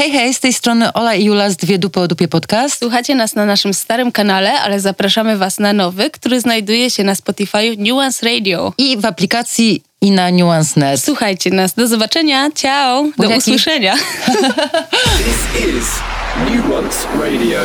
Hej, hej, z tej strony Ola i Jula z Dwie Dupy o Dupie Podcast. Słuchacie nas na naszym starym kanale, ale zapraszamy Was na nowy, który znajduje się na Spotify Nuance Radio. I w aplikacji i na Nuance.net. Słuchajcie nas. Do zobaczenia. Ciao. Do Buziaki. usłyszenia. This is Nuance Radio.